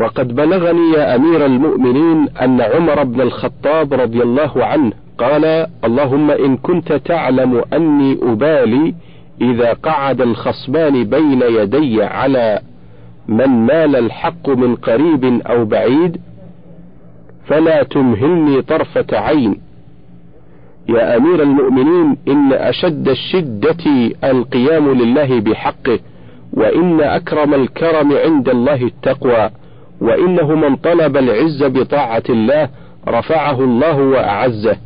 وقد بلغني يا أمير المؤمنين أن عمر بن الخطاب رضي الله عنه قال اللهم إن كنت تعلم أني أبالي إذا قعد الخصمان بين يدي على من مال الحق من قريب أو بعيد فلا تمهلني طرفة عين. يا أمير المؤمنين إن أشد الشدة القيام لله بحقه وإن أكرم الكرم عند الله التقوى. وإنه من طلب العز بطاعة الله رفعه الله وأعزه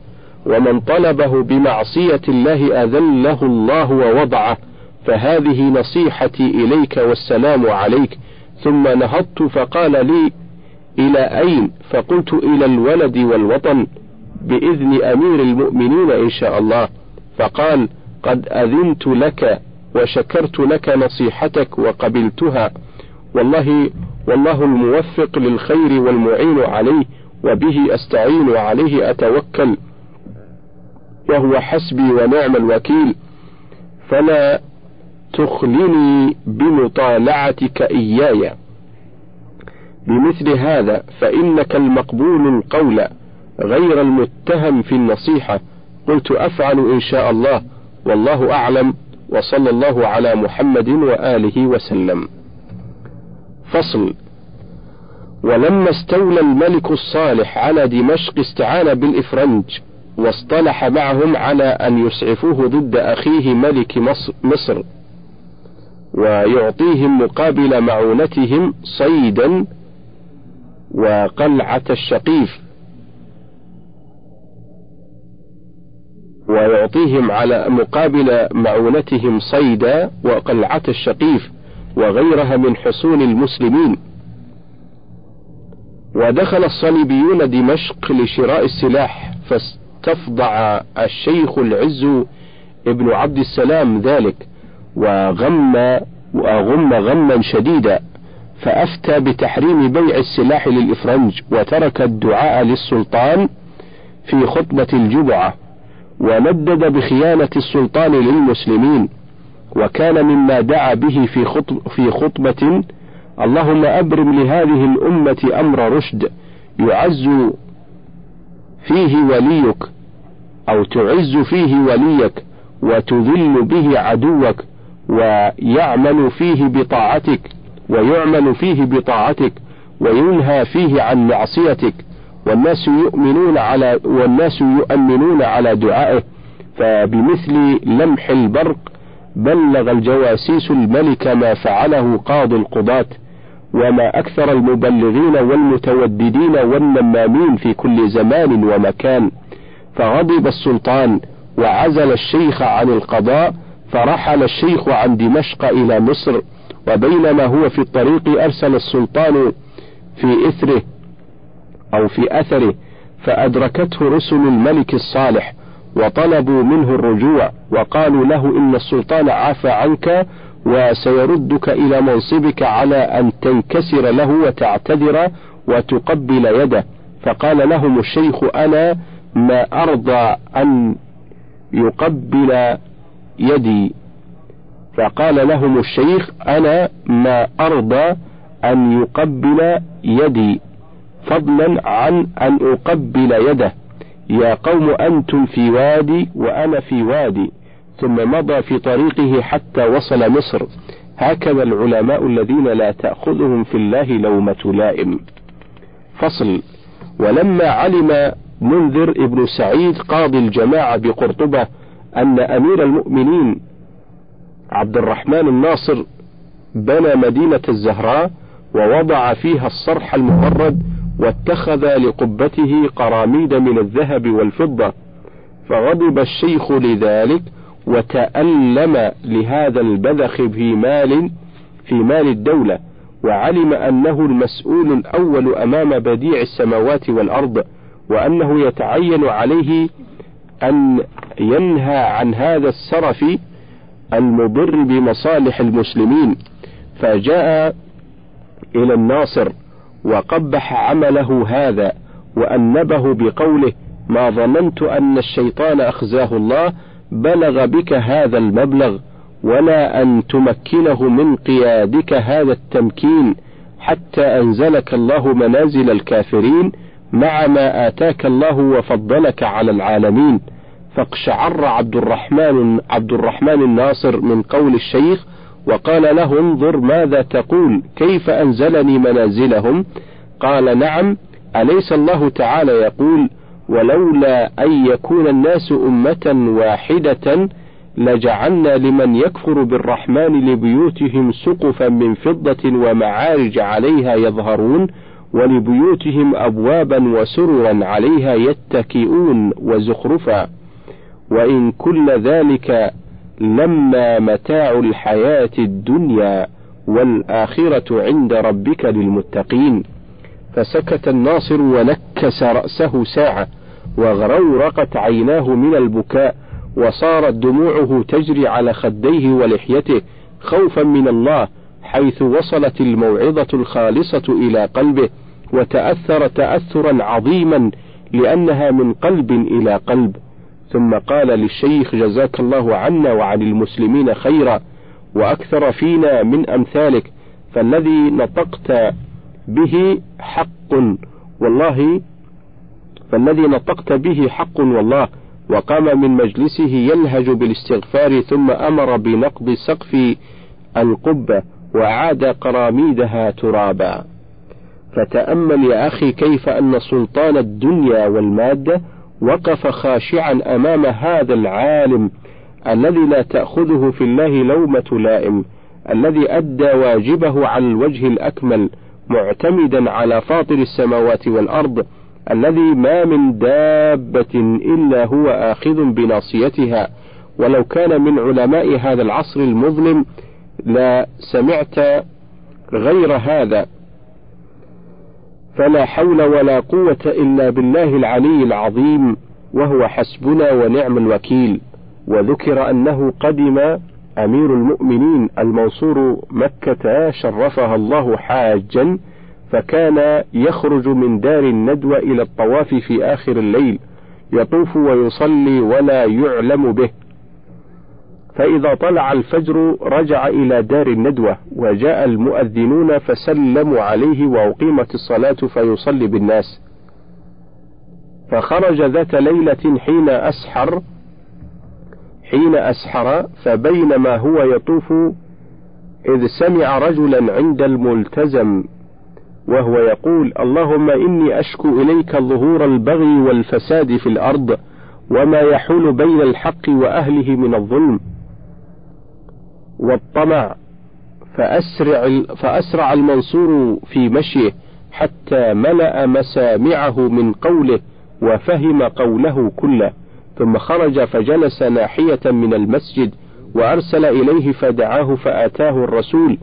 ومن طلبه بمعصية الله أذله الله ووضعه فهذه نصيحتي إليك والسلام عليك. ثم نهضت فقال لي إلى أين؟ فقلت إلى الولد والوطن بإذن أمير المؤمنين إن شاء الله. فقال قد أذنت لك وشكرت لك نصيحتك وقبلتها. والله والله الموفق للخير والمعين عليه وبه أستعين وعليه أتوكل وهو حسبي ونعم الوكيل. فلا تخلني بمطالعتك إياي. بمثل هذا فإنك المقبول القول غير المتهم في النصيحة. قلت أفعل إن شاء الله والله أعلم وصلى الله على محمد وآله وسلم. فصل. ولما استولى الملك الصالح على دمشق استعان بالإفرنج واصطلح معهم على أن يسعفوه ضد أخيه ملك مصر ويعطيهم مقابل معونتهم صيدا وقلعة الشقيف. ويعطيهم على مقابل معونتهم صيدا وقلعة الشقيف. وغيرها من حصون المسلمين. ودخل الصليبيون دمشق لشراء السلاح فاستفضع الشيخ العز ابن عبد السلام ذلك وغم وغم غما شديدا فأفتى بتحريم بيع السلاح للإفرنج وترك الدعاء للسلطان في خطبة الجمعة وندد بخيانة السلطان للمسلمين. وكان مما دعا به في خطب في خطبة اللهم أبرم لهذه الأمة أمر رشد يعز فيه وليك أو تعز فيه وليك وتذل به عدوك ويعمل فيه بطاعتك ويعمل فيه بطاعتك وينهى فيه عن معصيتك والناس يؤمنون على والناس يؤمنون على دعائه فبمثل لمح البرق بلغ الجواسيس الملك ما فعله قاضي القضاة وما أكثر المبلغين والمتوددين والنمامين في كل زمان ومكان. فغضب السلطان وعزل الشيخ عن القضاء فرحل الشيخ عن دمشق إلى مصر وبينما هو في الطريق أرسل السلطان في إثره أو في أثره فأدركته رسل الملك الصالح وطلبوا منه الرجوع وقالوا له إن السلطان عفى عنك وسيردك إلى منصبك على أن تنكسر له وتعتذر وتقبل يده. فقال لهم الشيخ أنا ما أرضى أن يقبل يدي. فقال لهم الشيخ أنا ما أرضى أن يقبل يدي. فضلا عن أن أقبل يده. يا قوم أنتم في وادي وأنا في وادي. ثم مضى في طريقه حتى وصل مصر. هكذا العلماء الذين لا تأخذهم في الله لومة لائم. فصل ولما علم منذر ابن سعيد قاضي الجماعة بقرطبة أن أمير المؤمنين عبد الرحمن الناصر بنى مدينة الزهراء ووضع فيها الصرح الممرد واتخذ لقبته قراميد من الذهب والفضة. فغضب الشيخ لذلك وتألم لهذا البذخ في مال في مال الدولة وعلم أنه المسؤول الأول أمام بديع السماوات والأرض وأنه يتعين عليه أن ينهى عن هذا السرف المضر بمصالح المسلمين. فجاء إلى الناصر وقبح عمله هذا وأنبه بقوله ما ظننت أن الشيطان أخزاه الله بلغ بك هذا المبلغ ولا أن تمكنه من قيادك هذا التمكين حتى أنزلك الله منازل الكافرين مع ما آتاك الله وفضلك على العالمين. فاقشعر عبد الرحمن عبد الرحمن الناصر من قول الشيخ وقال له انظر ماذا تقول كيف أنزلني منازلهم؟ قال نعم أليس الله تعالى يقول ولولا أن يكون الناس أمة واحدة لجعلنا لمن يكفر بالرحمن لبيوتهم سقفا من فضة ومعارج عليها يظهرون ولبيوتهم أبوابا وسررا عليها يتكئون وزخرفا. وإن كل ذلك لما متاع الحياة الدنيا والآخرة عند ربك للمتقين. فسكت الناصر ونكس رأسه ساعة وغرورقت عيناه من البكاء وصارت دموعه تجري على خديه ولحيته خوفا من الله حيث وصلت الموعظة الخالصة إلى قلبه وتأثر تأثرا عظيما لأنها من قلب إلى قلب. ثم قال للشيخ جزاك الله عنا وعن المسلمين خيرا وأكثر فينا من أمثالك فالذي نطقت به حق والله فالذي نطقت به حق والله وقام من مجلسه يلهج بالاستغفار ثم أمر بنقض سقف القبة وأعاد قراميدها ترابا. فتأمل يا أخي كيف أن سلطان الدنيا والمادة وقف خاشعا أمام هذا العالم الذي لا تأخذه في الله لومة لائم الذي أدى واجبه على الوجه الأكمل معتمدا على فاطر السماوات والأرض الذي ما من دابة إلا هو آخذ بناصيتها. ولو كان من علماء هذا العصر المظلم لا سمعت غير هذا. فلا حول ولا قوة إلا بالله العلي العظيم وهو حسبنا ونعم الوكيل. وذكر أنه قدم أمير المؤمنين المنصور مكة شرفها الله حاجا فكان يخرج من دار الندوة إلى الطواف في آخر الليل يطوف ويصلي ولا يعلم به. فإذا طلع الفجر رجع إلى دار الندوة وجاء المؤذنون فسلموا عليه وأقيمت الصلاة فيصلي بالناس. فخرج ذات ليلة حين أسحر حين أسحر فبينما هو يطوف إذ سمع رجلا عند الملتزم وهو يقول اللهم إني أشكو إليك ظهور البغي والفساد في الأرض وما يحول بين الحق وأهله من الظلم. والطمع فأسرع, فأسرع المنصور في مشيه حتى ملأ مسامعه من قوله وفهم قوله كله ثم خرج فجلس ناحية من المسجد وأرسل إليه فدعاه فآتاه الرسول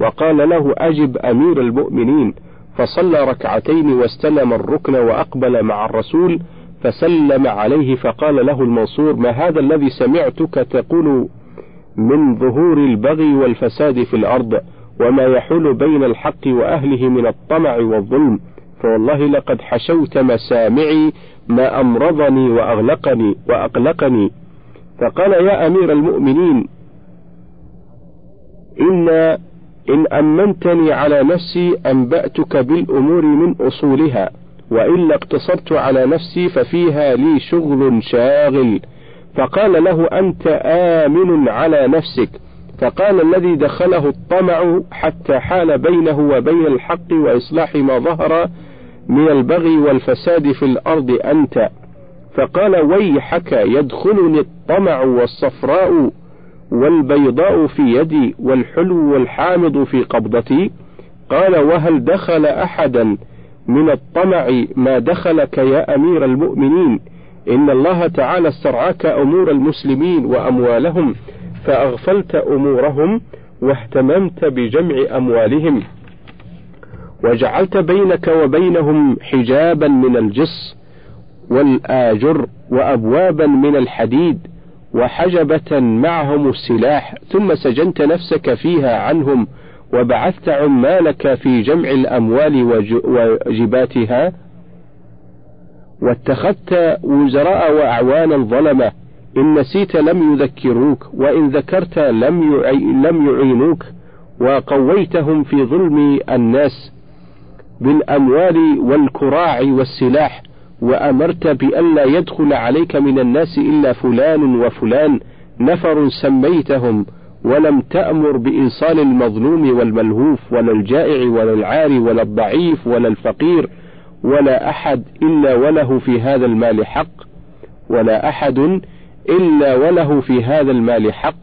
وقال له أجب أمير المؤمنين. فصلى ركعتين واستلم الركن وأقبل مع الرسول فسلم عليه فقال له المنصور ما هذا الذي سمعتك تقول من ظهور البغي والفساد في الأرض وما يحول بين الحق وأهله من الطمع والظلم فوالله لقد حشوت مسامعي ما أمرضني وأغلقني وأقلقني. فقال يا أمير المؤمنين إن إن أمنتني على نفسي أنبأتك بالأمور من أصولها وإلا اقتصرت على نفسي ففيها لي شغل شاغل. فقال له أنت آمن على نفسك. فقال الذي دخله الطمع حتى حال بينه وبين الحق وإصلاح ما ظهر من البغي والفساد في الأرض أنت. فقال ويحك يدخلني الطمع والصفراء والبيضاء في يدي والحلو والحامض في قبضتي. قال وهل دخل أحدا من الطمع ما دخلك يا أمير المؤمنين؟ إن الله تعالى استرعاك أمور المسلمين وأموالهم فأغفلت أمورهم واهتممت بجمع أموالهم وجعلت بينك وبينهم حجابا من الجص والآجر وأبوابا من الحديد وحجبة معهم السلاح ثم سجنت نفسك فيها عنهم وبعثت عمالك في جمع الأموال وجباتها واتخذت وزراء وأعوانا ظلمة. إن نسيت لم يذكروك وإن ذكرت لم لم يعينوك. وقويتهم في ظلم الناس بالأموال والكراع والسلاح. وأمرت بألا يدخل عليك من الناس إلا فلان وفلان. نفر سميتهم ولم تأمر بإيصال المظلوم والملهوف ولا الجائع ولا العاري ولا الضعيف ولا الفقير. ولا أحد إلا وله في هذا المال حق ولا أحد إلا وله في هذا المال حق.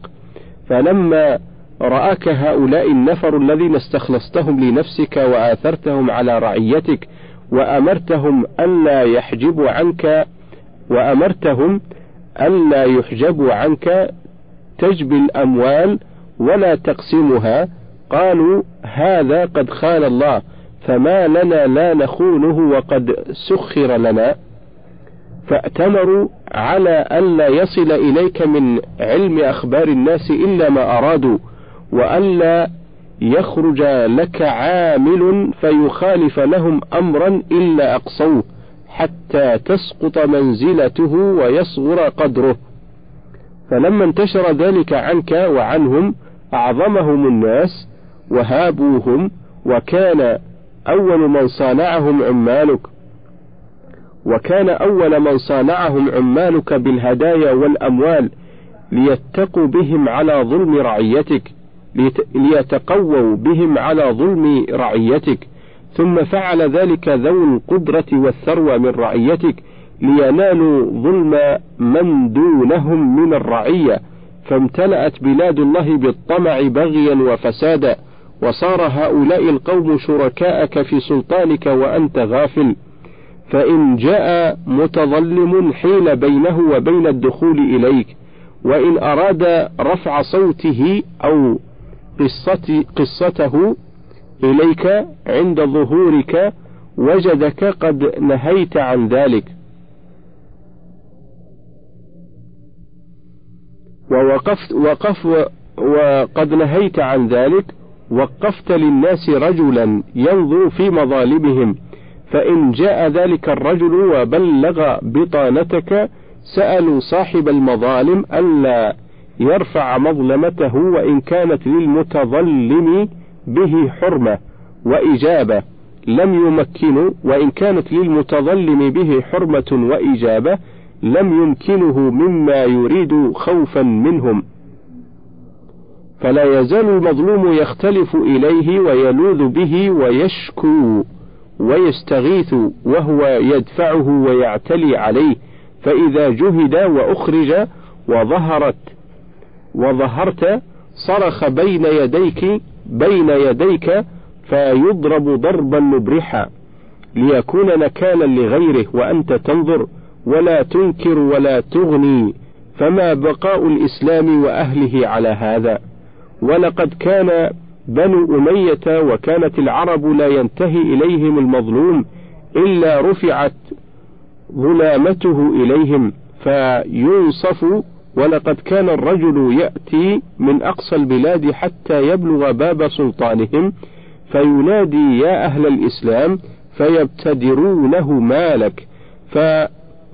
فلما رآك هؤلاء النفر الذين استخلصتهم لنفسك وآثرتهم على رعيتك وأمرتهم ألا يحجبوا عنك وأمرتهم ألا يحجبوا عنك تجبي الأموال ولا تقسمها قالوا هذا قد خان الله. فما لنا لا نخونه وقد سخر لنا. فأتمروا على ألا يصل إليك من علم أخبار الناس إلا ما أرادوا وألا يخرج لك عامل فيخالف لهم أمرا إلا أقصوه حتى تسقط منزلته ويصغر قدره. فلما انتشر ذلك عنك وعنهم أعظمهم الناس وهابوهم وكان أول من صانعهم عمالك. وكان أول من صانعهم عمالك بالهدايا والأموال ليتقوا بهم على ظلم رعيتك. ليتقووا بهم على ظلم رعيتك. ثم فعل ذلك ذو القدرة والثروة من رعيتك. لينالوا ظلم من دونهم من الرعية. فامتلأت بلاد الله بالطمع بغيا وفسادا. وصار هؤلاء القوم شركاءك في سلطانك وأنت غافل. فإن جاء متظلم حيل بينه وبين الدخول إليك. وإن أراد رفع صوته أو قصة قصته إليك عند ظهورك وجدك قد نهيت عن ذلك. ووقفت وقف وقد نهيت عن ذلك وقفت للناس رجلا ينظر في مظالمهم فإن جاء ذلك الرجل وبلغ بطانتك سألوا صاحب المظالم ألا يرفع مظلمته وإن كانت للمتظلم به حرمة وإجابة. لم يمكنوا وإن كانت للمتظلم به حرمة وإجابة لم يمكنه مما يريد خوفا منهم. فلا يزال المظلوم يختلف إليه ويلوذ به ويشكو ويستغيث وهو يدفعه ويعتلي عليه فإذا جهد وأخرج وظهرت وظهرت صرخ بين يديك بين يديك فيضرب ضربا مبرحا ليكون نكالا لغيره وأنت تنظر ولا تنكر ولا تغني فما بقاء الإسلام وأهله على هذا؟ ولقد كان بنو أمية وكانت العرب لا ينتهي إليهم المظلوم إلا رفعت ظلامته إليهم فينصف ولقد كان الرجل يأتي من أقصى البلاد حتى يبلغ باب سلطانهم فينادي يا أهل الإسلام فيبتدرونه مالك ف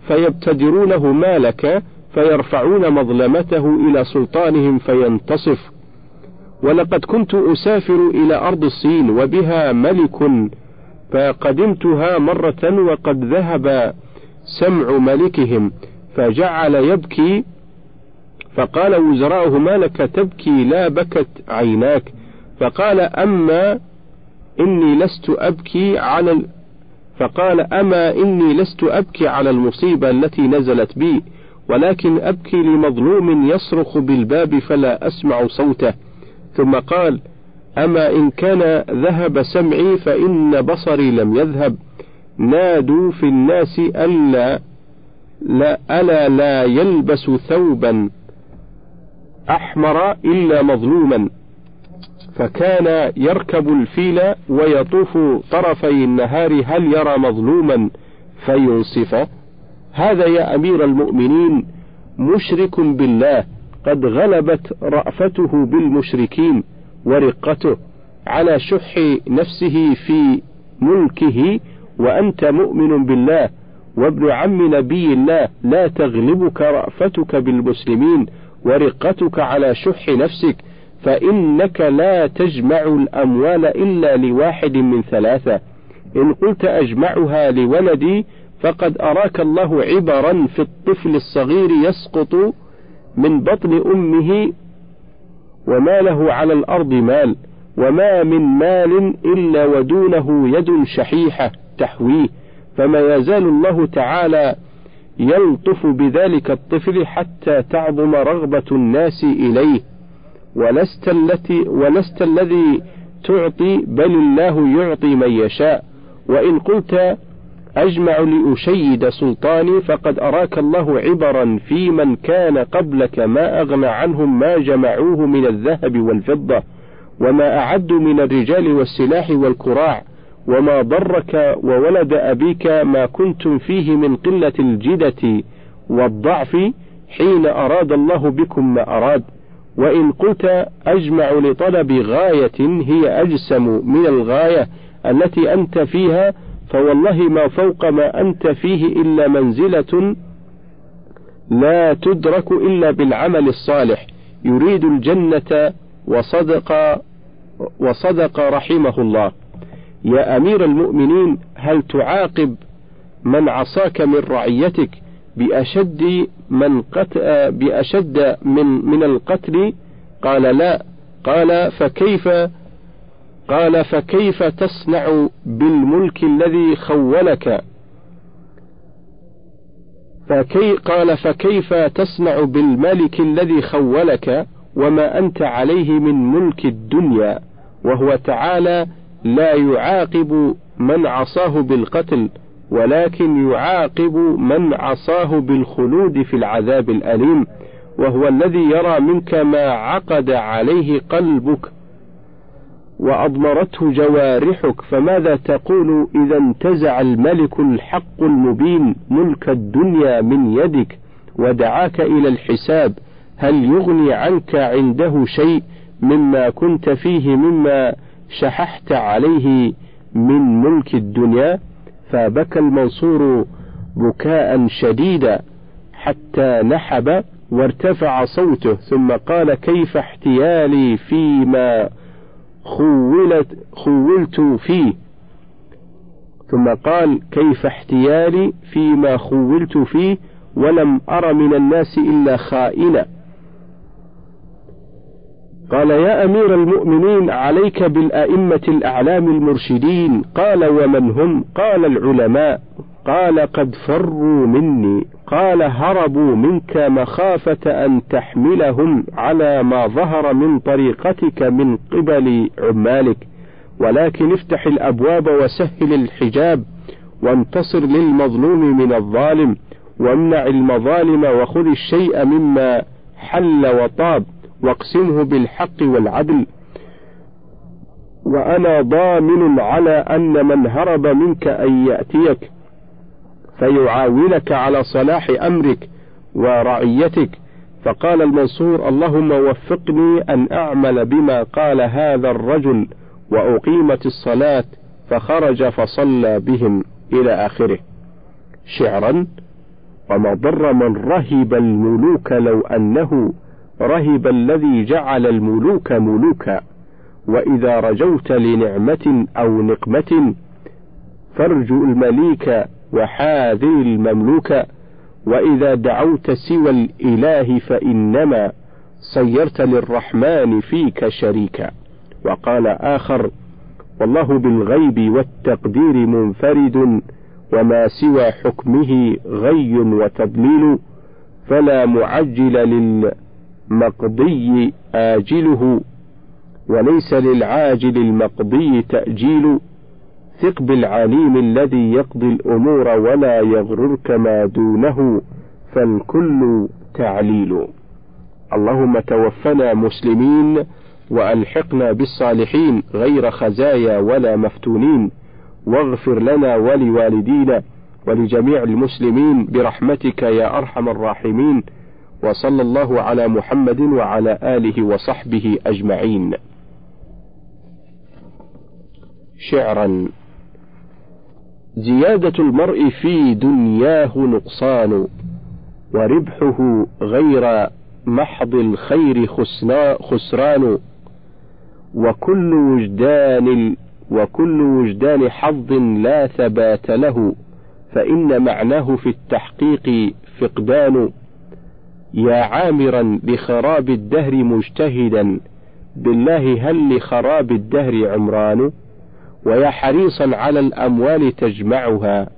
فيبتدرونه مالك فيرفعون مظلمته إلى سلطانهم فينتصف ولقد كنت أسافر إلى أرض الصين وبها ملك فقدمتها مرة وقد ذهب سمع ملكهم فجعل يبكي فقال وزراؤه ما لك تبكي؟ لا بكت عيناك. فقال أما إني لست أبكي على فقال أما إني لست أبكي على المصيبة التي نزلت بي ولكن أبكي لمظلوم يصرخ بالباب فلا أسمع صوته. ثم قال أما إن كان ذهب سمعي فإن بصري لم يذهب. نادوا في الناس ألا لا ألا لا يلبس ثوبا أحمر إلا مظلوما. فكان يركب الفيل ويطوف طرفي النهار هل يرى مظلوما؟ فينصفه. هذا يا أمير المؤمنين مشرك بالله. قد غلبت رأفته بالمشركين ورقته على شح نفسه في ملكه وأنت مؤمن بالله وابن عم نبي الله لا تغلبك رأفتك بالمسلمين ورقتك على شح نفسك فإنك لا تجمع الأموال إلا لواحد من ثلاثة. إن قلت أجمعها لولدي فقد أراك الله عبرا في الطفل الصغير يسقط من بطن أمه وما له على الأرض مال وما من مال إلا ودونه يد شحيحة تحويه. فما يزال الله تعالى يلطف بذلك الطفل حتى تعظم رغبة الناس إليه. ولست التي ولست الذي تعطي بل الله يعطي من يشاء. وإن قلت أجمع لأشيد سلطاني فقد أراك الله عبرا في من كان قبلك ما أغنى عنهم ما جمعوه من الذهب والفضة وما أعدوا من الرجال والسلاح والكراع وما ضرك وولد أبيك ما كنتم فيه من قلة الجدة والضعف حين أراد الله بكم ما أراد وإن قلت أجمع لطلب غاية هي أجسم من الغاية التي أنت فيها فوالله ما فوق ما أنت فيه إلا منزلة لا تدرك إلا بالعمل الصالح. يريد الجنة وصدق وصدق رحمه الله. يا أمير المؤمنين هل تعاقب من عصاك من رعيتك بأشد من قت... بأشد من من القتل؟ قال لا. قال فكيف قال فكيف تصنع بالملك الذي خولك؟ فكي قال فكيف تصنع بالملك الذي خولك وما أنت عليه من ملك الدنيا؟ وهو تعالى لا يعاقب من عصاه بالقتل ولكن يعاقب من عصاه بالخلود في العذاب الأليم وهو الذي يرى منك ما عقد عليه قلبك وأضمرته جوارحك فماذا تقول إذا انتزع الملك الحق المبين ملك الدنيا من يدك ودعاك إلى الحساب؟ هل يغني عنك عنده شيء مما كنت فيه مما شححت عليه من ملك الدنيا؟ فبكى المنصور بكاء شديدا حتى نحب وارتفع صوته ثم قال كيف احتيالي فيما خولت خولت فيه. ثم قال كيف احتيالي فيما خولت فيه ولم أر من الناس إلا خائنا. قال يا أمير المؤمنين عليك بالأئمة الأعلام المرشدين. قال ومن هم؟ قال العلماء. قال قد فروا مني قال هربوا منك مخافة أن تحملهم على ما ظهر من طريقتك من قبل عمالك. ولكن افتح الأبواب وسهل الحجاب وانتصر للمظلوم من الظالم وامنع المظالم وخذ الشيء مما حل وطاب واقسمه بالحق والعدل. وأنا ضامن على أن من هرب منك أن يأتيك. فيعاونك على صلاح أمرك ورعيتك. فقال المنصور اللهم وفقني أن أعمل بما قال هذا الرجل وأقيمت الصلاة فخرج فصلى بهم إلى آخره. شعرا وما ضر من رهب الملوك لو أنه رهب الذي جعل الملوك ملوكا. وإذا رجوت لنعمة أو نقمة فارجو المليك وحاذر المملوك وإذا دعوت سوى الإله فإنما صيرت للرحمن فيك شريكا. وقال آخر والله بالغيب والتقدير منفرد وما سوى حكمه غي وتضليل فلا معجل للمقضي آجله وليس للعاجل المقضي تأجيل. ثق بالعليم الذي يقضي الأمور ولا يغررك ما دونه فالكل تعليل. اللهم توفنا مسلمين وألحقنا بالصالحين غير خزايا ولا مفتونين واغفر لنا ولوالدينا ولجميع المسلمين برحمتك يا أرحم الراحمين وصلى الله على محمد وعلى آله وصحبه أجمعين. شعرا. زيادة المرء في دنياه نقصان وربحه غير محض الخير خسران. وكل وجدان وكل وجدان حظ لا ثبات له فإن معناه في التحقيق فقدان. يا عامرا لخراب الدهر مجتهدا بالله هل لخراب الدهر عمران؟ ويا حريصا على الأموال تجمعها.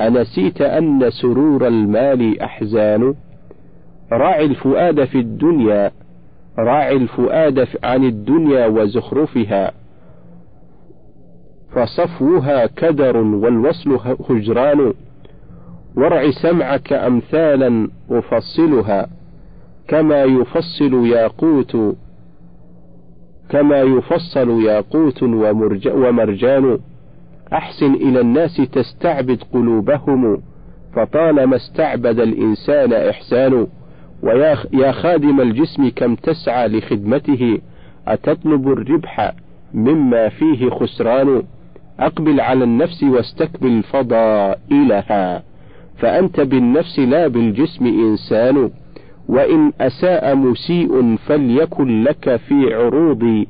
أنسيت أن سرور المال أحزان. راعي الفؤاد في الدنيا راعي الفؤاد عن الدنيا وزخرفها. فصفوها كدر والوصل هجران. وارع سمعك أمثالا أفصلها. كما يفصل ياقوت كما يفصل ياقوت ومرجان. أحسن إلى الناس تستعبد قلوبهم فطالما استعبد الإنسان إحسان. ويا يا خادم الجسم كم تسعى لخدمته أتطلب الربح مما فيه خسران. أقبل على النفس واستكبل فضائلها فأنت بالنفس لا بالجسم إنسان. وإن أساء مسيء فليكن لك في عروض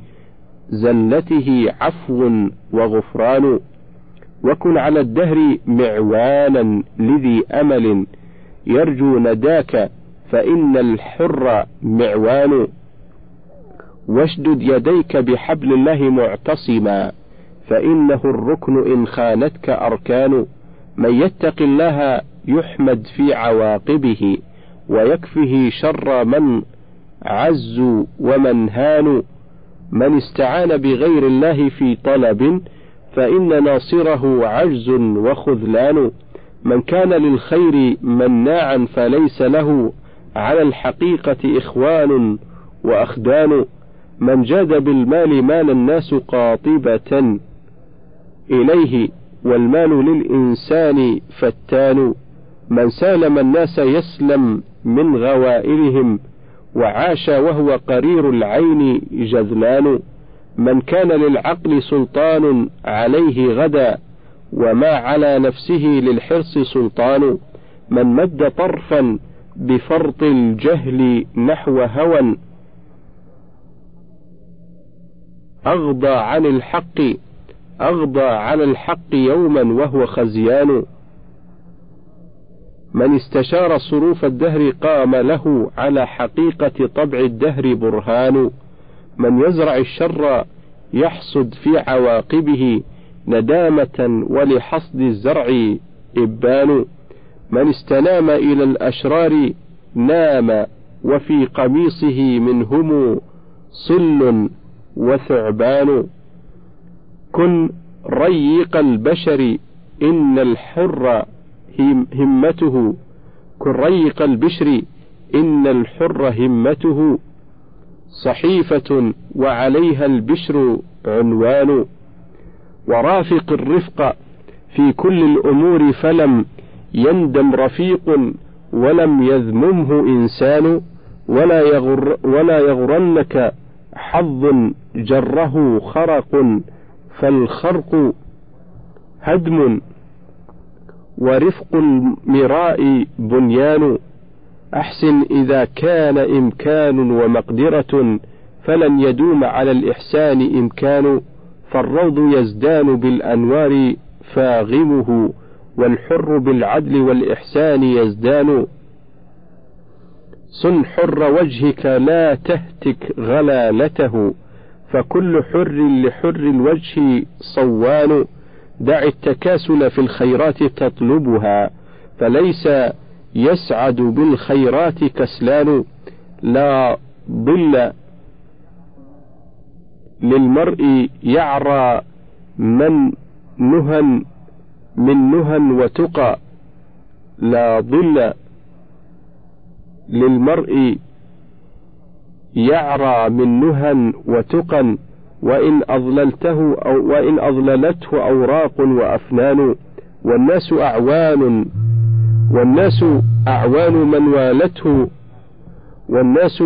زلته عفو وغفران. وكن على الدهر معوانا لذي أمل يرجو نداك فإن الحر معوان. واشدد يديك بحبل الله معتصما فإنه الركن إن خانتك أركان. من يتق الله يحمد في عواقبه. ويكفه شر من عز ومن هان من استعان بغير الله في طلب فإن ناصره عجز وخذلان. من كان للخير مناعا فليس له على الحقيقة إخوان وأخدان. من جاد بالمال مال الناس قاطبة إليه والمال للإنسان فتان. من سالم الناس يسلم من غوائلهم وعاش وهو قرير العين جذلان. من كان للعقل سلطان عليه غدا وما على نفسه للحرص سلطان. من مد طرفا بفرط الجهل نحو هوى. أغضى عن الحق أغضى على الحق يوما وهو خزيان. من استشار صروف الدهر قام له على حقيقة طبع الدهر برهان. من يزرع الشر يحصد في عواقبه ندامة ولحصد الزرع إبان. من استنام إلى الأشرار نام وفي قميصه منهم صل وثعبان. كن ريق البشر إن الحر همته كن ريق البشر إن الحر همته صحيفة وعليها البشر عنوان. ورافق الرفق في كل الأمور فلم يندم رفيق ولم يذممه إنسان ولا يغر ولا يغرنك حظ جره خرق فالخرق هدم. ورفق المراء بنيان. أحسن إذا كان إمكان ومقدرة فلن يدوم على الإحسان إمكان. فالروض يزدان بالأنوار فاغمه والحر بالعدل والإحسان يزدان. صن حر وجهك لا تهتك غلالته فكل حر لحر الوجه صوان. دع التكاسل في الخيرات تطلبها فليس يسعد بالخيرات كسلان لا ظل للمرء يعرى من نهى من نهى وتقى لا ظل للمرء يعرى من نهى وتقى. وإن أضللته أو وإن أضللته أوراق وأفنان والناس أعوان والناس أعوان من والته والناس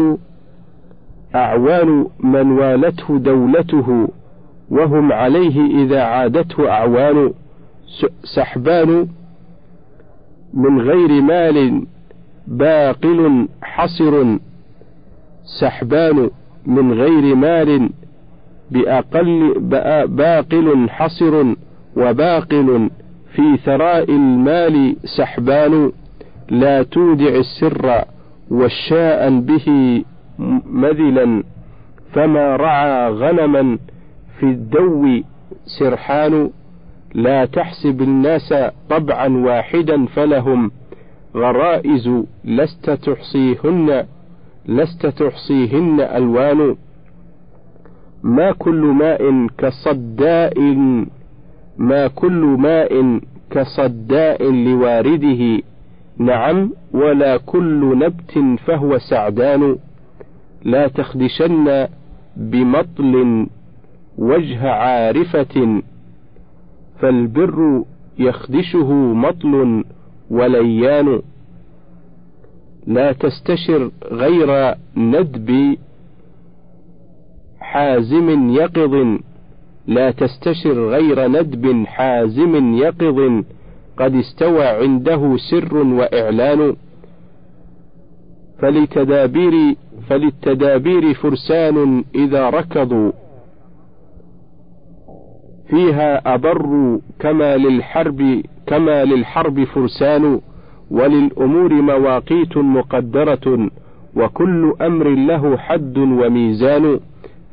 أعوان من والته دولته وهم عليه إذا عادته أعوان سحبان من غير مال باقل حصر سحبان من غير مال بأقل باقل حصر وباقل في ثراء المال سحبان لا تودع السر والشاء به مذلا فما رعى غنما في الدو سرحان لا تحسب الناس طبعا واحدا فلهم غرائز لست تحصيهن لست تحصيهن ألوان ما كل ماء كصداء ما كل ماء كصداء لوارده. نعم ولا كل نبت فهو سعدان. لا تخدشن بمطل وجه عارفة. فالبر يخدشه مطل وليان. لا تستشر غير ندب حازم يقظ لا تستشر غير ندب حازم يقظ. قد استوى عنده سر وإعلان. فلتدابير فللتدابير فرسان إذا ركضوا. فيها أبر كما للحرب كما للحرب فرسان. وللأمور مواقيت مقدرة. وكل أمر له حد وميزان.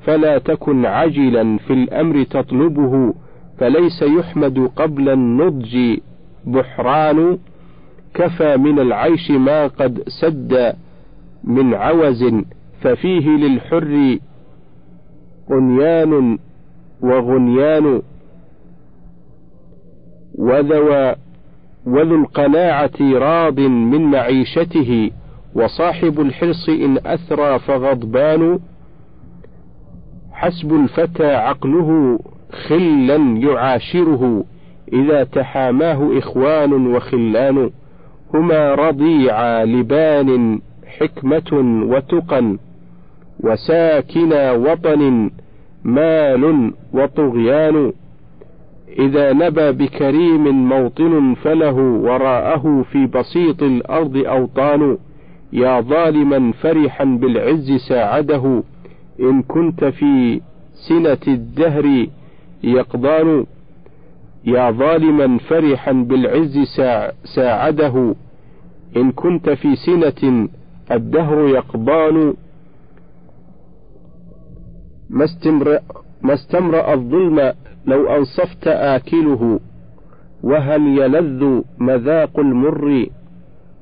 فلا تكن عجلا في الأمر تطلبه فليس يحمد قبل النضج بحران. كفى من العيش ما قد سد من عوز ففيه للحر غنيان وغنيان. وذو وذو القناعة راض من معيشته وصاحب الحرص إن أثرى فغضبان. حسب الفتى عقله خلا يعاشره إذا تحاماه إخوان وخلان هما رضيعا لبان حكمة وتقى وساكن وطن مال وطغيان. إذا نبى بكريم موطن فله وراءه في بسيط الأرض أوطان يا ظالما فرحا بالعز ساعده. إن كنت في سنة الدهر يقضان يا ظالما فرحا بالعز ساعده. إن كنت في سنة الدهر يقضان ما استمر ما استمرأ الظلم لو أنصفت آكله. وهل يلذ مذاق المر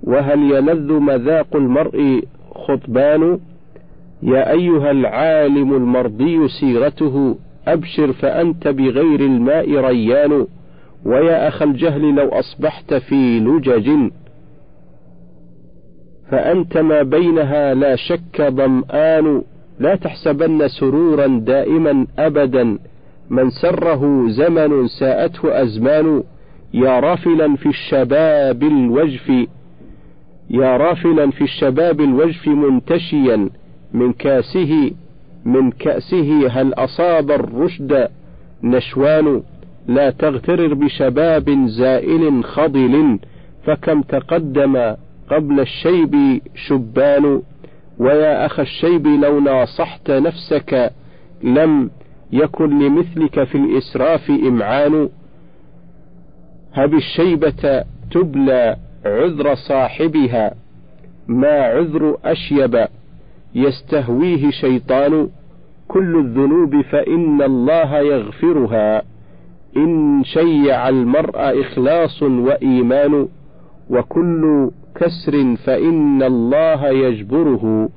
وهل يلذ مذاق المرء خطبان؟ يا أيها العالم المرضي سيرته أبشر فأنت بغير الماء ريان ويا أخ الجهل لو أصبحت في لجج فأنت ما بينها لا شك ظمآن لا تحسبن سرورا دائما أبدا. من سره زمن ساءته أزمان يا رافلا في الشباب الوجف يا رافلا في الشباب الوجف منتشيا. من كاسه من كأسه هل أصاب الرشد نشوان؟ لا تغترر بشباب زائل خضل فكم تقدم قبل الشيب شبان؟ ويا أخ الشيب لو ناصحت نفسك لم يكن لمثلك في الإسراف إمعان. هب الشيبة تبلى عذر صاحبها ما عذر أشيب. يستهويه شيطان كل الذنوب فإن الله يغفرها. إن شيع المرء إخلاص وإيمان وكل كسر فإن الله يجبره.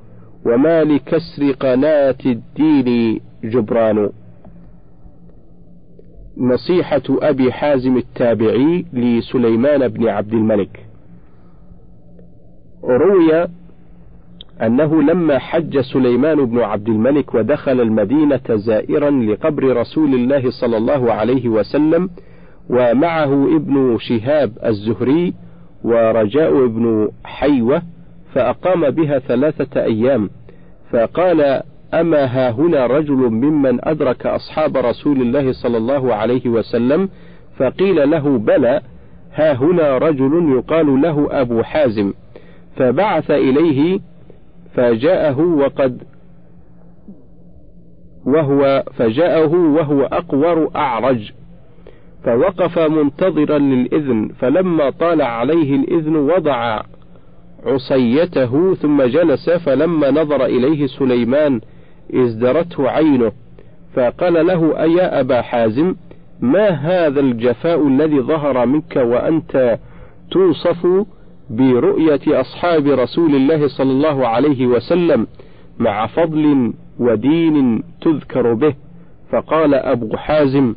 وما لكسر قناة الدين جبران. نصيحة أبي حازم التابعي لسليمان بن عبد الملك. روي أنه لما حج سليمان بن عبد الملك ودخل المدينة زائرا لقبر رسول الله صلى الله عليه وسلم ومعه ابن شهاب الزهري ورجاء بن حيوة فأقام بها ثلاثة أيام. فقال أما ها هنا رجل ممن أدرك أصحاب رسول الله صلى الله عليه وسلم؟ فقيل له بلى ها هنا رجل يقال له أبو حازم. فبعث إليه فجاءه وقد وهو فجاءه وهو أقور أعرج فوقف منتظرا للإذن فلما طال عليه الإذن وضع عصيته ثم جلس فلما نظر إليه سليمان ازدرته عينه فقال له أيا أبا حازم ما هذا الجفاء الذي ظهر منك وأنت توصف برؤية أصحاب رسول الله صلى الله عليه وسلم مع فضل ودين تذكر به. فقال أبو حازم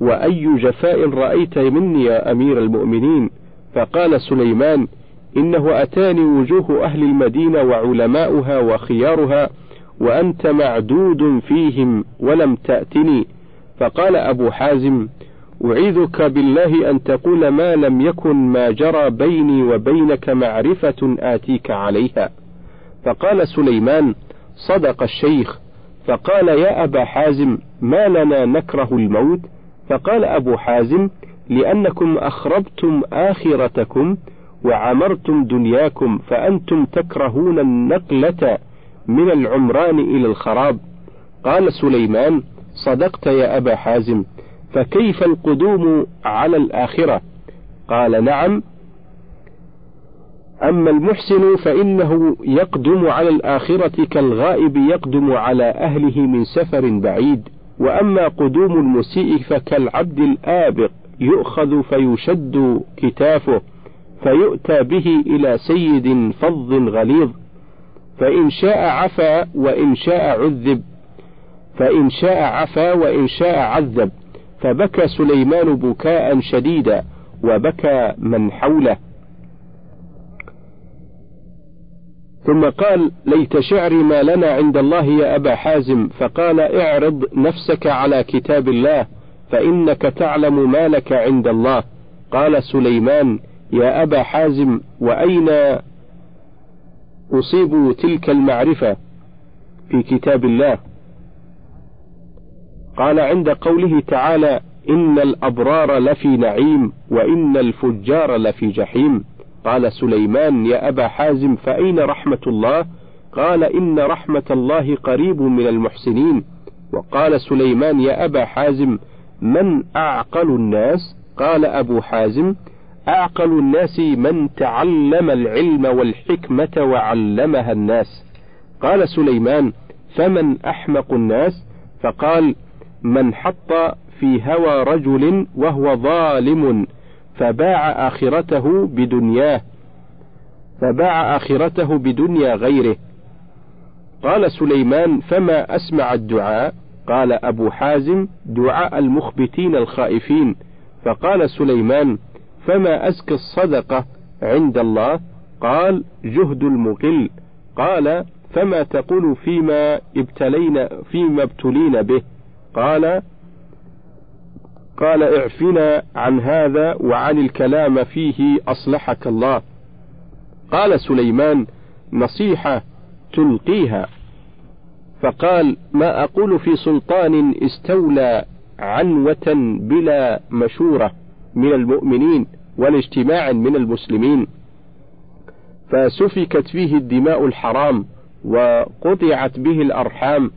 وأي جفاء رأيت مني يا أمير المؤمنين؟ فقال سليمان إنه أتاني وجوه أهل المدينة وعلماؤها وخيارها وأنت معدود فيهم ولم تأتني. فقال أبو حازم أعيذك بالله أن تقول ما لم يكن ما جرى بيني وبينك معرفة آتيك عليها. فقال سليمان صدق الشيخ. فقال يا أبا حازم ما لنا نكره الموت؟ فقال أبو حازم لأنكم أخربتم آخرتكم وعمرتم دنياكم فأنتم تكرهون النقلة من العمران إلى الخراب. قال سليمان صدقت يا أبا حازم. فكيف القدوم على الآخرة؟ قال نعم. أما المحسن فإنه يقدم على الآخرة كالغائب يقدم على أهله من سفر بعيد. وأما قدوم المسيء فكالعبد الآبق يؤخذ فيشد كتافه فيؤتى به إلى سيد فظ غليظ. فإن شاء عفا وإن شاء عذب فإن شاء عفا وإن شاء عذب. فبكى سليمان بكاء شديدا وبكى من حوله. ثم قال ليت شعري ما لنا عند الله يا أبا حازم. فقال اعرض نفسك على كتاب الله فإنك تعلم ما لك عند الله. قال سليمان يا أبا حازم وأين أصيب تلك المعرفة في كتاب الله؟ قال عند قوله تعالى إن الأبرار لفي نعيم وإن الفجار لفي جحيم. قال سليمان يا أبا حازم فأين رحمة الله؟ قال إن رحمة الله قريب من المحسنين. وقال سليمان يا أبا حازم من أعقل الناس؟ قال أبو حازم أعقل الناس من تعلم العلم والحكمة وعلمها الناس. قال سليمان فمن أحمق الناس؟ فقال من حط في هوى رجل وهو ظالم فباع آخرته بدنياه فباع آخرته بدنيا غيره. قال سليمان فما أسمع الدعاء؟ قال أبو حازم دعاء المخبتين الخائفين. فقال سليمان فما أزكى الصدقة عند الله؟ قال جهد المقل. قال فما تقول فيما ابتلينا فيما ابتلينا به؟ قال قال اعفنا عن هذا وعن الكلام فيه أصلحك الله. قال سليمان نصيحة تلقيها. فقال ما أقول في سلطان استولى عنوة بلا مشورة من المؤمنين والاجتماع من المسلمين. فسفكت فيه الدماء الحرام وقطعت به الأرحام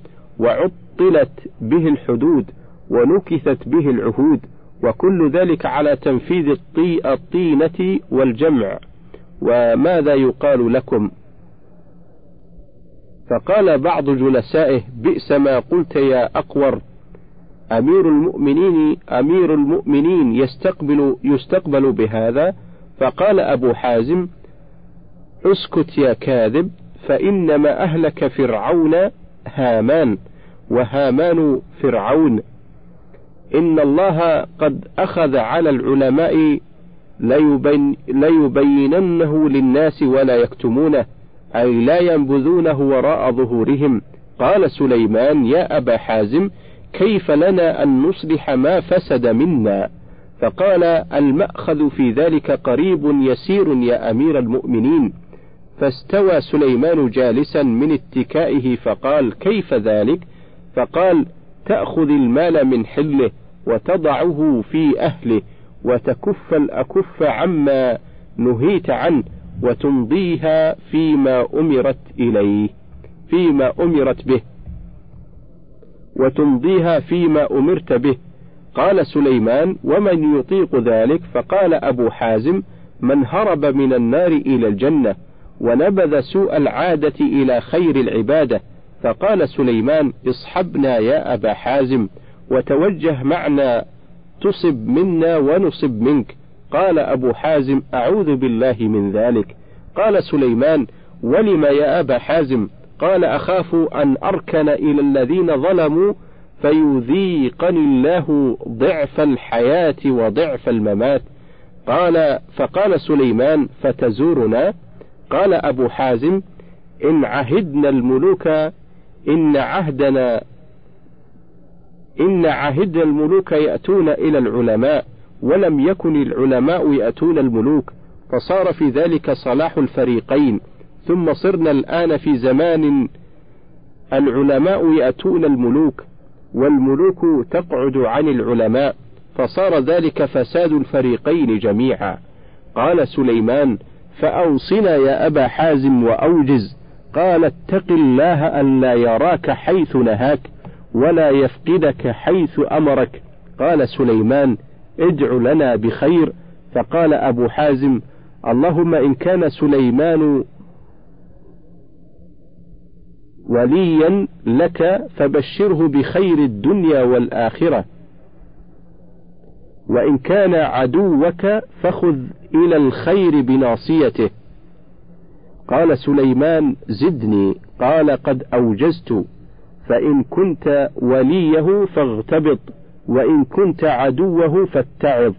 وعطلت به الحدود ونكثت به العهود وكل ذلك على تنفيذ الطي الطينة والجمع. وماذا يقال لكم؟ فقال بعض جلسائه بئس ما قلت يا أقور. أمير المؤمنين أمير المؤمنين يستقبل يستقبل بهذا؟ فقال أبو حازم اسكت يا كاذب فإنما أهلك فرعون هامان. وهامان فرعون. إن الله قد أخذ على العلماء ليبين ليبيننه للناس ولا يكتمونه أي لا ينبذونه وراء ظهورهم. قال سليمان يا أبا حازم كيف لنا أن نصلح ما فسد منا؟ فقال المأخذ في ذلك قريب يسير يا أمير المؤمنين. فاستوى سليمان جالسا من اتكائه فقال كيف ذلك؟ فقال تأخذ المال من حله وتضعه في أهله وتكف الأكف عما نهيت عنه وتمضيها فيما أمرت إليه فيما أمرت به وتمضيها فيما أمرت به. قال سليمان ومن يطيق ذلك؟ فقال أبو حازم من هرب من النار إلى الجنة ونبذ سوء العادة إلى خير العبادة. فقال سليمان اصحبنا يا أبا حازم وتوجه معنا تصب منا ونصب منك. قال أبو حازم أعوذ بالله من ذلك. قال سليمان ولم يا أبا حازم؟ قال أخاف أن أركن إلى الذين ظلموا فيذيقني الله ضعف الحياة وضعف الممات. قال فقال سليمان فتزورنا؟ قال أبو حازم إن عهدنا الملوك إن عهدنا إن عهدنا الملوك يأتون إلى العلماء ولم يكن العلماء يأتون الملوك فصار في ذلك صلاح الفريقين. ثم صرنا الآن في زمان العلماء يأتون الملوك والملوك تقعد عن العلماء فصار ذلك فساد الفريقين جميعا. قال سليمان فأوصنا يا أبا حازم وأوجز قال اتق الله ألا يراك حيث نهاك ولا يفقدك حيث أمرك. قال سليمان ادع لنا بخير. فقال أبو حازم اللهم إن كان سليمان وليا لك فبشره بخير الدنيا والآخرة. وإن كان عدوك فخذ إلى الخير بناصيته. قال سليمان زدني قال قد أوجزت فإن كنت وليه فاغتبط وإن كنت عدوه فاتعظ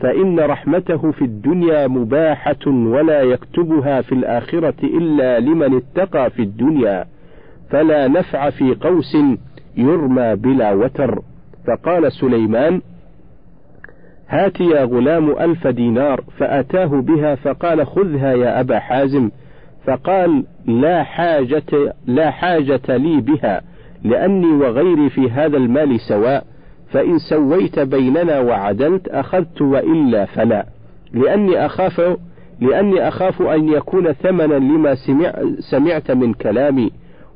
فإن رحمته في الدنيا مباحة ولا يكتبها في الآخرة إلا لمن اتقى في الدنيا فلا نفع في قوس يرمى بلا وتر. فقال سليمان هات يا غلام ألف دينار فأتاه بها فقال خذها يا أبا حازم فقال لا حاجة لا حاجة لي بها لأني وغيري في هذا المال سواء فإن سويت بيننا وعدلت أخذت وإلا فلا. لأني أخاف لأني أخاف أن يكون ثمنا لما سمع سمعت من كلامي.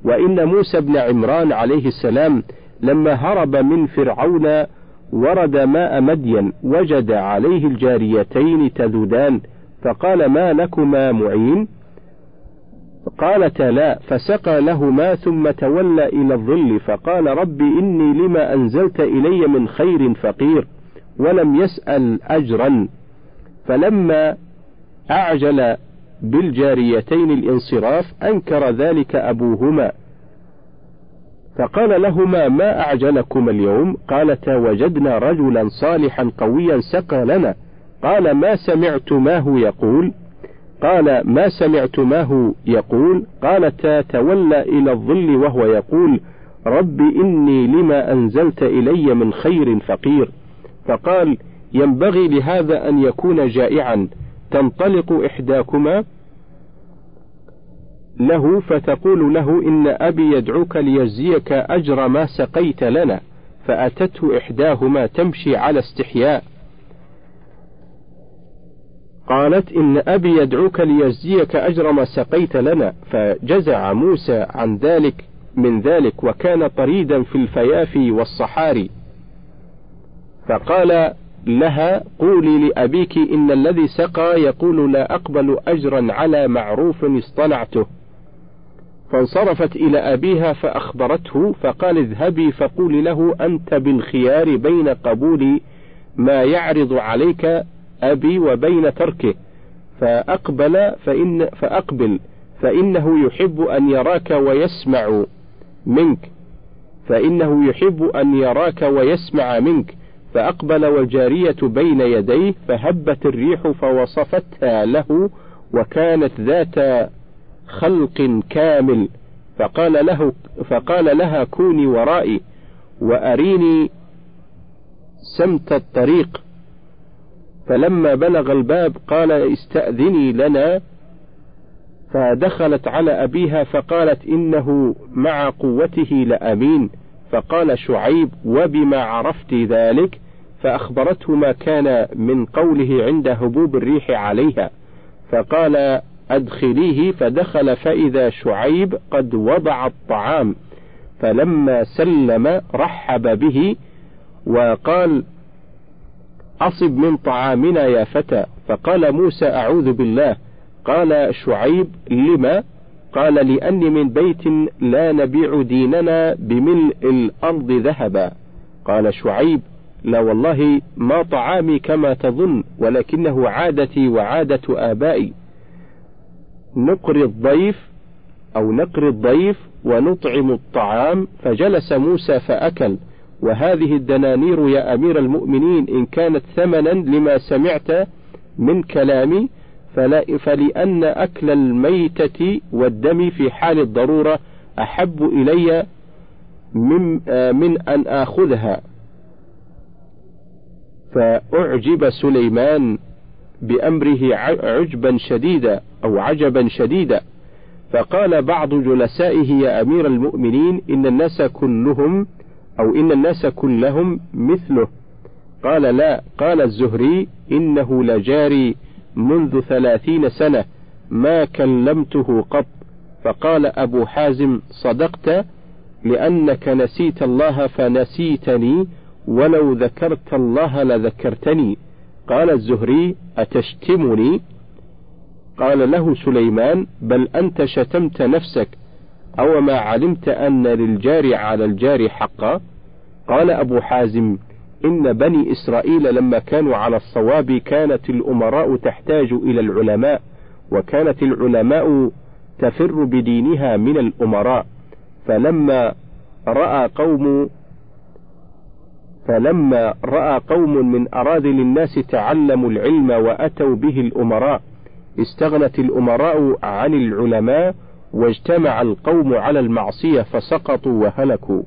وإن موسى بن عمران عليه السلام لما هرب من فرعون ورد ماء مدين وجد عليه الجاريتين تذودان فقال ما لكما معين؟ قالتا لا فسقى لهما ثم تولى إلى الظل فقال رب إني لما أنزلت إلي من خير فقير ولم يسأل أجرا. فلما أعجل بالجاريتين الانصراف أنكر ذلك أبوهما. فقال لهما ما أعجلكما اليوم؟ قالتا وجدنا رجلا صالحا قويا سقى لنا. قال ما سمعتماه يقول؟ قال ما سمعتماه يقول؟ قالتا تولى إلى الظل وهو يقول رب إني لما أنزلت إلي من خير فقير. فقال ينبغي لهذا أن يكون جائعا. تنطلق إحداكما له فتقول له إن أبي يدعوك ليجزيك أجر ما سقيت لنا. فأتته إحداهما تمشي على استحياء. قالت إن أبي يدعوك ليجزيك أجر ما سقيت لنا فجزع موسى عن ذلك من ذلك وكان طريدا في الفيافي والصحاري. فقال لها قولي لأبيك إن الذي سقى يقول لا أقبل أجرا على معروف اصطنعته. فانصرفت إلى أبيها فأخبرته فقال اذهبي فقولي له أنت بالخيار بين قبول ما يعرض عليك أبي وبين تركه فأقبل فإن فأقبل فإنه يحب أن يراك ويسمع منك فإنه يحب أن يراك ويسمع منك فأقبل والجارية بين يديه فهبت الريح فوصفتها له وكانت ذات خلق كامل فقال له فقال لها كوني ورائي وأريني سمت الطريق. فلما بلغ الباب قال استأذني لنا فدخلت على أبيها فقالت إنه مع قوته لأمين. فقال شعيب وبما عرفت ذلك؟ فأخبرته ما كان من قوله عند هبوب الريح عليها. فقال أدخليه فدخل فإذا شعيب قد وضع الطعام. فلما سلم رحب به وقال أصب من طعامنا يا فتى. فقال موسى أعوذ بالله. قال شعيب لما؟ قال لأني من بيت لا نبيع ديننا بملء الأرض ذهبا. قال شعيب لا والله ما طعامي كما تظن ولكنه عادتي وعادة آبائي. نقري الضيف أو نقري الضيف ونطعم الطعام فجلس موسى فأكل. وهذه الدنانير يا أمير المؤمنين إن كانت ثمنا لما سمعت من كلامي فلا فلأن أكل الميتة والدم في حال الضرورة أحب إلي من, من أن آخذها. فأعجب سليمان بأمره عجبا شديدا أو عجبا شديدا. فقال بعض جلسائه يا أمير المؤمنين إن الناس كلهم أو إن الناس كلهم مثله. قال لا قال الزهري إنه لجاري منذ ثلاثين سنة ما كلمته قط. فقال أبو حازم صدقت لأنك نسيت الله فنسيتني ولو ذكرت الله لذكرتني. قال الزهري أتشتمني؟ قال له سليمان بل أنت شتمت نفسك. أو ما علمت أن للجار على الجار حقا؟ قال أبو حازم إن بني إسرائيل لما كانوا على الصواب كانت الأمراء تحتاج إلى العلماء وكانت العلماء تفر بدينها من الأمراء. فلما رأى قوم فلما رأى قوم من أراذل الناس تعلموا العلم وأتوا به الأمراء استغنت الأمراء عن العلماء واجتمع القوم على المعصية فسقطوا وهلكوا.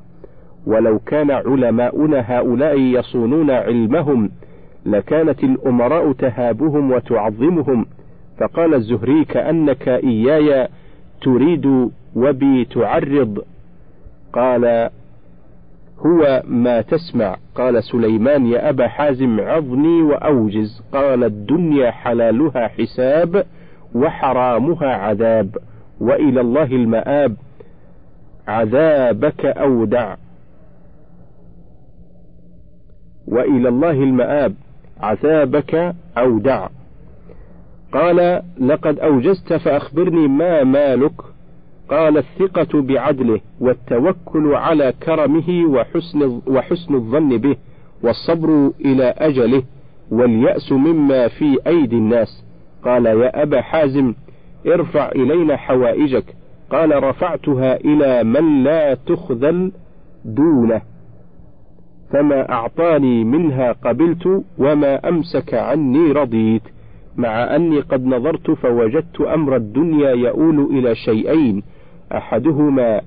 ولو كان علماؤنا هؤلاء يصونون علمهم لكانت الأمراء تهابهم وتعظمهم. فقال الزهري كأنك إياي تريد وبي تعرض. قال هو ما تسمع. قال سليمان يا أبا حازم عظني وأوجز. قال الدنيا حلالها حساب وحرامها عذاب وإلى الله المآب. عذابك أودع. وإلى الله المآب عذابك أودع. قال لقد أوجزت فأخبرني ما مالك. قال الثقة بعدله والتوكل على كرمه وحسن, وحسن الظن به والصبر إلى أجله واليأس مما في أيدي الناس. قال يا أبا حازم ارفع إلينا حوائجك. قال رفعتها إلى من لا تخذل دونه فما أعطاني منها قبلت وما أمسك عني رضيت مع أني قد نظرت فوجدت أمر الدنيا يؤول إلى شيئين أحدهما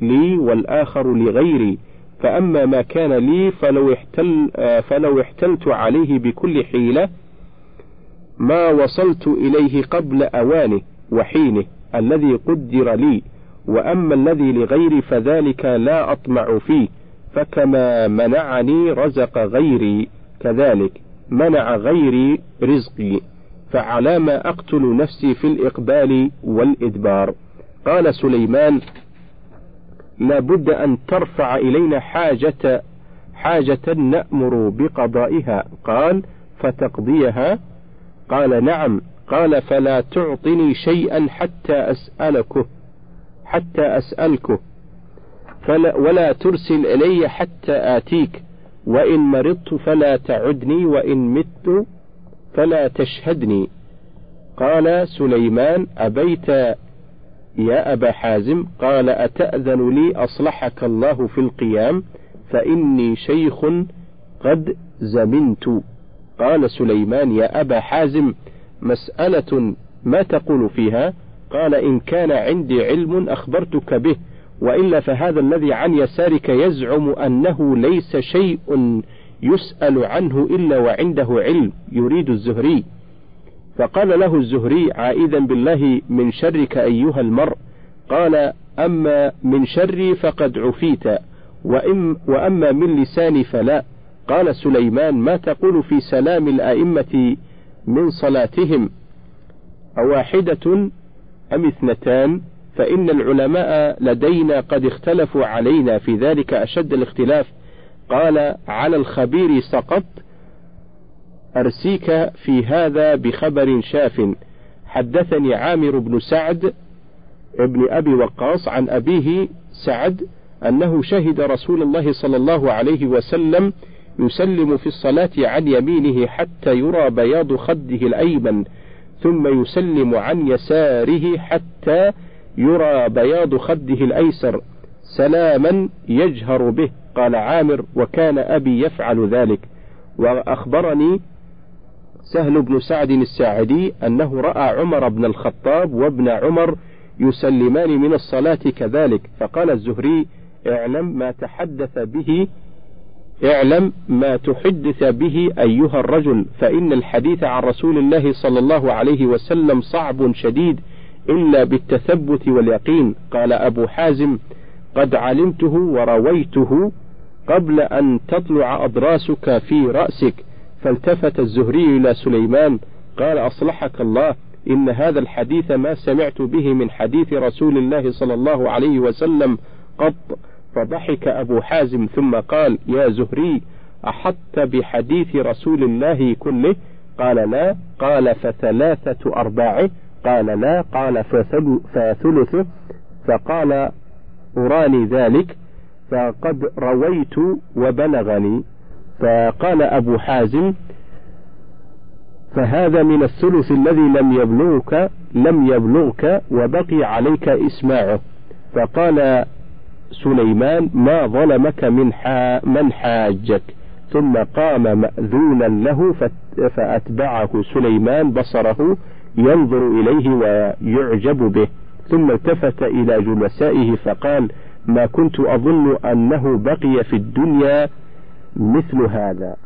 لي والآخر لغيري فأما ما كان لي فلو, احتل فلو احتلت عليه بكل حيلة ما وصلت إليه قبل أوانه وحينه الذي قدر لي وأما الذي لغيري فذلك لا أطمع فيه. فكما منعني رزق غيري كذلك منع غيري رزقي فعلى ما أقتل نفسي في الإقبال والإدبار. قال سليمان لا بد أن ترفع إلينا حاجة حاجة نأمر بقضائها. قال فتقضيها؟ قال نعم. قال فلا تعطني شيئا حتى أسألكه حتى أسألكه. فلا ولا ترسل إلي حتى آتيك. وإن مرضت فلا تعدني وإن مت فلا تشهدني. قال سليمان أبيت يا أبا حازم؟ قال أتأذن لي أصلحك الله في القيام؟ فإني شيخ قد زمنت. قال سليمان يا أبا حازم مسألة ما تقول فيها؟ قال إن كان عندي علم أخبرتك به. وإلا فهذا الذي عن يسارك يزعم أنه ليس شيء يسأل عنه إلا وعنده علم يريد الزهري. فقال له الزهري عائدا بالله من شرك أيها المرء قال أما من شري فقد عفيت وإم وأما من لساني فلا. قال سليمان ما تقول في سلام الأئمة من صلاتهم؟ أواحدة أم اثنتان؟ فإن العلماء لدينا قد اختلفوا علينا في ذلك أشد الاختلاف. قال على الخبير سقط أرسيك في هذا بخبر شاف. حدثني عامر بن سعد ابن أبي وقاص عن أبيه سعد أنه شهد رسول الله صلى الله عليه وسلم يسلم في الصلاة عن يمينه حتى يرى بياض خده الأيمن ثم يسلم عن يساره حتى يرى بياض خده الأيسر سلاما يجهر به. قال عامر وكان أبي يفعل ذلك. وأخبرني سهل بن سعد الساعدي أنه رأى عمر بن الخطاب وابن عمر يسلمان من الصلاة كذلك. فقال الزهري اعلم ما تحدث به اعلم ما تحدث به أيها الرجل فإن الحديث عن رسول الله صلى الله عليه وسلم صعب شديد إلا بالتثبت واليقين. قال أبو حازم قد علمته ورويته قبل أن تطلع أضراسك في رأسك. فالتفت الزهري إلى سليمان قال أصلحك الله إن هذا الحديث ما سمعت به من حديث رسول الله صلى الله عليه وسلم قط. فضحك أبو حازم ثم قال يا زهري أحطت بحديث رسول الله كله؟ قال لا. قال فثلاثة أرباعه قال لا قال فثلثه فقال أراني ذلك فقد رويت وبلغني. فقال أبو حازم فهذا من الثلث الذي لم يبلغك لم يبلغك وبقي عليك إسماعه. فقال سليمان ما ظلمك من حا من حاجك. ثم قام مأذونا له فأتبعه سليمان بصره ينظر إليه ويعجب به. ثم التفت إلى جلسائه فقال ما كنت أظن أنه بقي في الدنيا مثل هذا.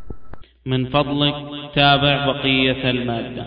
من فضلك تابع بقية المادة.